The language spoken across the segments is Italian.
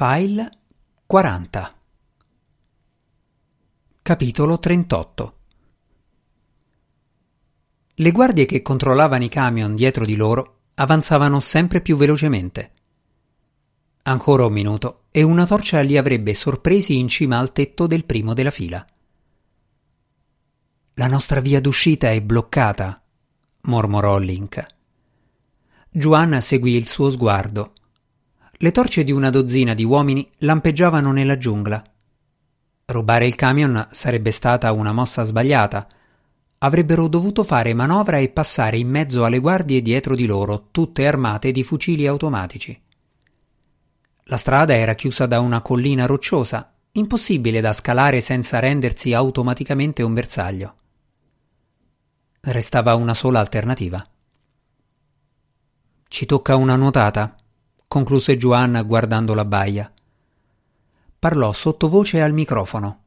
File 40 Capitolo 38 Le guardie che controllavano i camion dietro di loro avanzavano sempre più velocemente. Ancora un minuto e una torcia li avrebbe sorpresi in cima al tetto del primo della fila. La nostra via d'uscita è bloccata, mormorò Link. Juan seguì il suo sguardo. Le torce di una dozzina di uomini lampeggiavano nella giungla. Rubare il camion sarebbe stata una mossa sbagliata. Avrebbero dovuto fare manovra e passare in mezzo alle guardie dietro di loro, tutte armate di fucili automatici. La strada era chiusa da una collina rocciosa, impossibile da scalare senza rendersi automaticamente un bersaglio. Restava una sola alternativa. Ci tocca una nuotata, concluse Juan guardando la baia. Parlò sottovoce al microfono.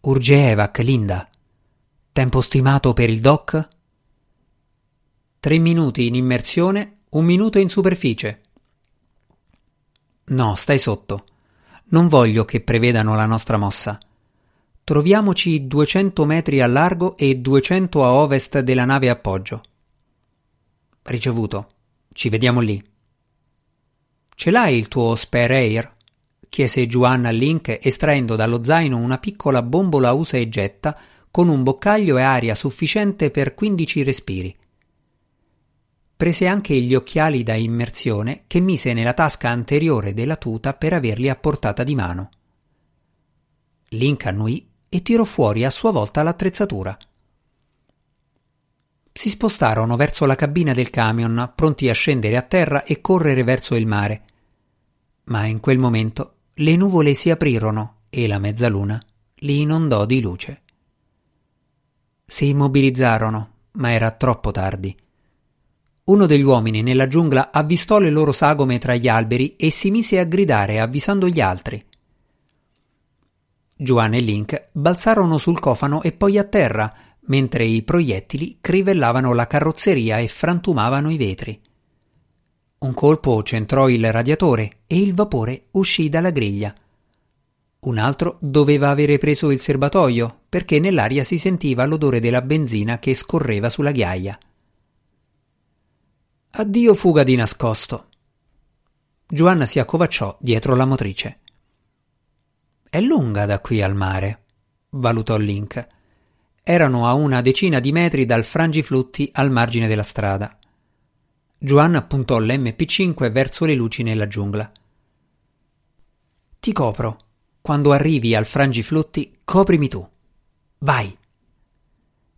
Urge Evac, Linda. Tempo stimato per il doc? Tre minuti in immersione, un minuto in superficie. No, stai sotto. Non voglio che prevedano la nostra mossa. Troviamoci 200 metri a largo e 200 a ovest della nave appoggio. Ricevuto. Ci vediamo lì. Ce l'hai il tuo spare air? chiese Juan a Link estraendo dallo zaino una piccola bombola usa e getta con un boccaglio e aria sufficiente per 15 respiri. Prese anche gli occhiali da immersione che mise nella tasca anteriore della tuta per averli a portata di mano. Link annuì e tirò fuori a sua volta l'attrezzatura. Si spostarono verso la cabina del camion, pronti a scendere a terra e correre verso il mare. Ma in quel momento le nuvole si aprirono e la mezzaluna li inondò di luce. Si immobilizzarono, ma era troppo tardi. Uno degli uomini nella giungla avvistò le loro sagome tra gli alberi e si mise a gridare avvisando gli altri. Juan e Link balzarono sul cofano e poi a terra, mentre i proiettili crivellavano la carrozzeria e frantumavano i vetri. Un colpo centrò il radiatore e il vapore uscì dalla griglia. Un altro doveva avere preso il serbatoio perché nell'aria si sentiva l'odore della benzina che scorreva sulla ghiaia. Addio fuga di nascosto. Giovanna si accovacciò dietro la motrice. È lunga da qui al mare, valutò Link. Erano a una decina di metri dal frangiflutti al margine della strada. Giovanna puntò l'MP5 verso le luci nella giungla. Ti copro. Quando arrivi al frangiflutti, coprimi tu. Vai.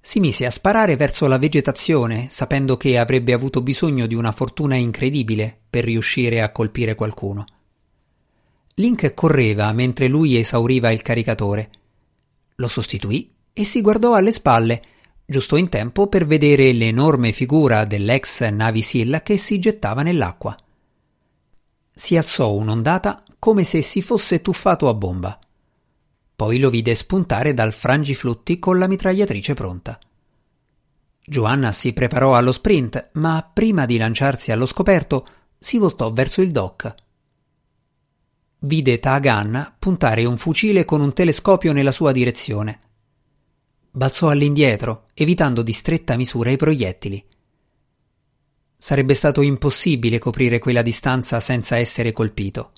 Si mise a sparare verso la vegetazione, sapendo che avrebbe avuto bisogno di una fortuna incredibile per riuscire a colpire qualcuno. Link correva mentre lui esauriva il caricatore. Lo sostituì e si guardò alle spalle, giusto in tempo per vedere l'enorme figura dell'ex Navy SEAL che si gettava nell'acqua. Si alzò un'ondata come se si fosse tuffato a bomba. Poi lo vide spuntare dal frangiflutti con la mitragliatrice pronta. Giovanna si preparò allo sprint, ma prima di lanciarsi allo scoperto si voltò verso il dock. Vide Tagan puntare un fucile con un telescopio nella sua direzione. Balzò all'indietro, evitando di stretta misura i proiettili. Sarebbe stato impossibile coprire quella distanza senza essere colpito.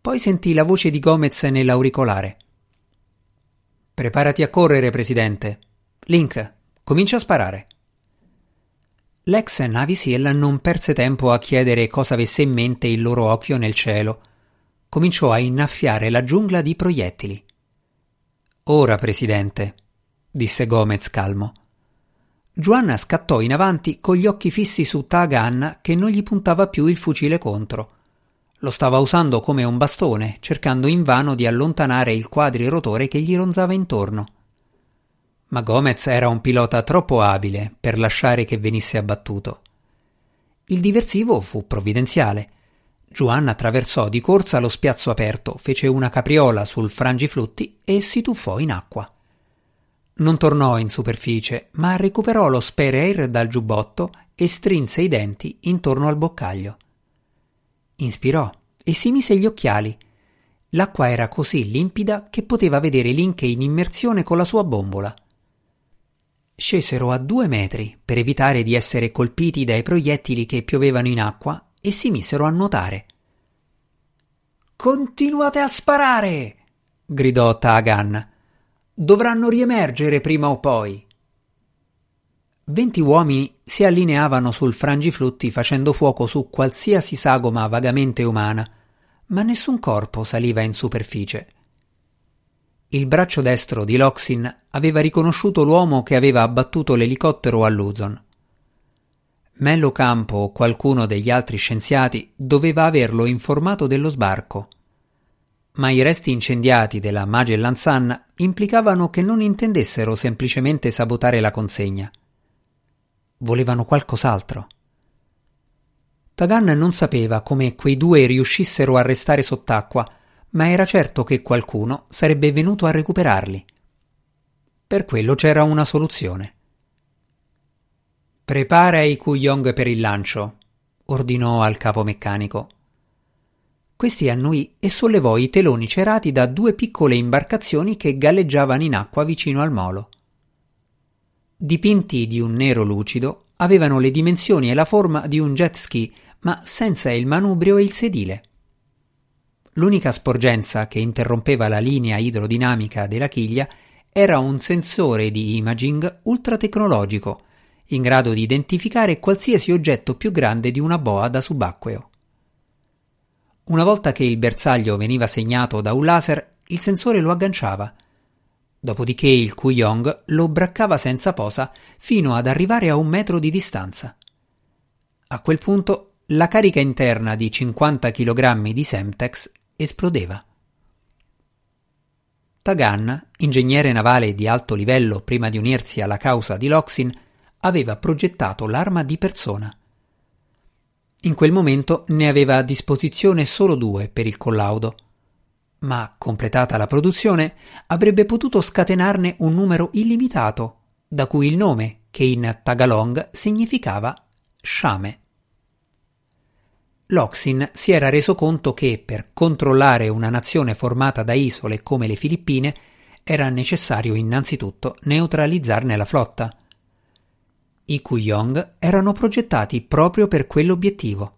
Poi sentì la voce di Gomez nell'auricolare. Preparati a correre, presidente. Link, comincia a sparare. L'ex Navy Seal non perse tempo a chiedere cosa avesse in mente il loro occhio nel cielo. Cominciò a innaffiare la giungla di proiettili. Ora, presidente, disse Gomez calmo. Giovanna scattò in avanti con gli occhi fissi su Tagan che non gli puntava più il fucile contro. Lo stava usando come un bastone, cercando invano di allontanare il quadrirotore che gli ronzava intorno. Ma Gomez era un pilota troppo abile per lasciare che venisse abbattuto. Il diversivo fu provvidenziale. Giovanna attraversò di corsa lo spiazzo aperto, fece una capriola sul frangiflutti e si tuffò in acqua. Non tornò in superficie, ma recuperò lo spare air dal giubbotto e strinse i denti intorno al boccaglio. Inspirò e si mise gli occhiali. L'acqua era così limpida che poteva vedere Link in immersione con la sua bombola. Scesero a due metri per evitare di essere colpiti dai proiettili che piovevano in acqua e si misero a nuotare. Continuate a sparare! gridò Tagan. Dovranno riemergere prima o poi. Venti uomini si allineavano sul frangiflutti facendo fuoco su qualsiasi sagoma vagamente umana, ma nessun corpo saliva in superficie. Il braccio destro di Loxin aveva riconosciuto l'uomo che aveva abbattuto l'elicottero a Luzon. Mello Campo o qualcuno degli altri scienziati doveva averlo informato dello sbarco. Ma i resti incendiati della Magellan Sun implicavano che non intendessero semplicemente sabotare la consegna volevano qualcos'altro. Tagan non sapeva come quei due riuscissero a restare sott'acqua, ma era certo che qualcuno sarebbe venuto a recuperarli. Per quello c'era una soluzione. Prepara i Kuyong per il lancio, ordinò al capo meccanico. Questi annui e sollevò i teloni cerati da due piccole imbarcazioni che galleggiavano in acqua vicino al molo dipinti di un nero lucido, avevano le dimensioni e la forma di un jet ski, ma senza il manubrio e il sedile. L'unica sporgenza che interrompeva la linea idrodinamica della chiglia era un sensore di imaging ultratecnologico, in grado di identificare qualsiasi oggetto più grande di una boa da subacqueo. Una volta che il bersaglio veniva segnato da un laser, il sensore lo agganciava Dopodiché il Kuyong lo braccava senza posa fino ad arrivare a un metro di distanza. A quel punto la carica interna di 50 kg di Semtex esplodeva. Tagan, ingegnere navale di alto livello prima di unirsi alla causa di Loxin, aveva progettato l'arma di persona. In quel momento ne aveva a disposizione solo due per il collaudo ma completata la produzione avrebbe potuto scatenarne un numero illimitato, da cui il nome, che in Tagalong significava sciame. Loxin si era reso conto che per controllare una nazione formata da isole come le Filippine era necessario innanzitutto neutralizzarne la flotta. I Kuyong erano progettati proprio per quell'obiettivo.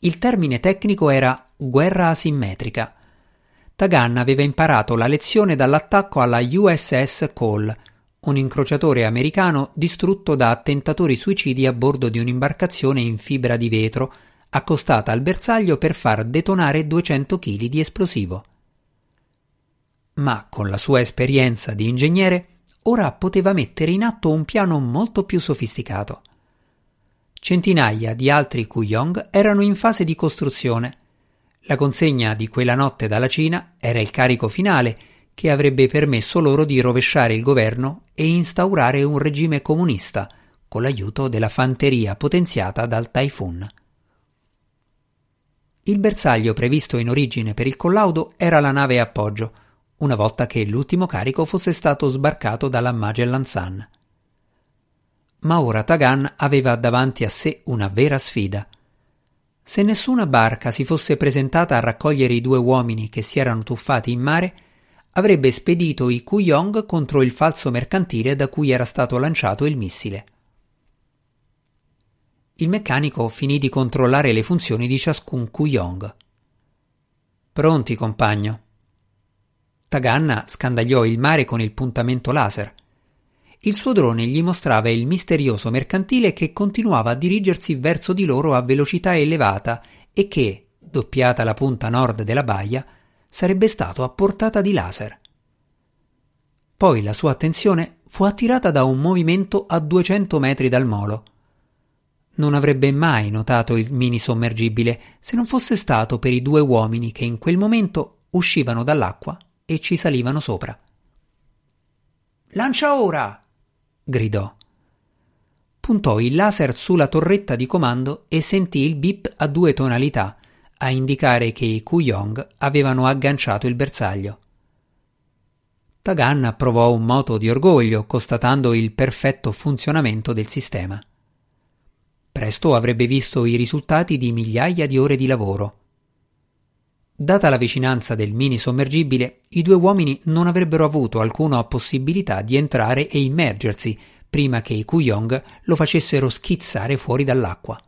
Il termine tecnico era guerra asimmetrica. Tagan aveva imparato la lezione dall'attacco alla USS Cole, un incrociatore americano distrutto da attentatori suicidi a bordo di un'imbarcazione in fibra di vetro accostata al bersaglio per far detonare 200 kg di esplosivo. Ma con la sua esperienza di ingegnere ora poteva mettere in atto un piano molto più sofisticato. Centinaia di altri Kuyong erano in fase di costruzione la consegna di quella notte dalla Cina era il carico finale che avrebbe permesso loro di rovesciare il governo e instaurare un regime comunista con l'aiuto della fanteria potenziata dal Typhoon. Il bersaglio previsto in origine per il collaudo era la nave appoggio, una volta che l'ultimo carico fosse stato sbarcato dalla Magellan Sun. Ma ora Tagan aveva davanti a sé una vera sfida – se nessuna barca si fosse presentata a raccogliere i due uomini che si erano tuffati in mare, avrebbe spedito i Kuyong contro il falso mercantile da cui era stato lanciato il missile. Il meccanico finì di controllare le funzioni di ciascun Kuyong. Pronti, compagno. Taganna scandagliò il mare con il puntamento laser il suo drone gli mostrava il misterioso mercantile che continuava a dirigersi verso di loro a velocità elevata e che, doppiata la punta nord della baia, sarebbe stato a portata di laser. Poi la sua attenzione fu attirata da un movimento a 200 metri dal molo. Non avrebbe mai notato il mini sommergibile se non fosse stato per i due uomini che in quel momento uscivano dall'acqua e ci salivano sopra. Lancia ora! gridò. Puntò il laser sulla torretta di comando e sentì il bip a due tonalità, a indicare che i Kuyong avevano agganciato il bersaglio. Tagan provò un moto di orgoglio, constatando il perfetto funzionamento del sistema. Presto avrebbe visto i risultati di migliaia di ore di lavoro. Data la vicinanza del mini sommergibile, i due uomini non avrebbero avuto alcuna possibilità di entrare e immergersi prima che i Kuyong lo facessero schizzare fuori dall'acqua.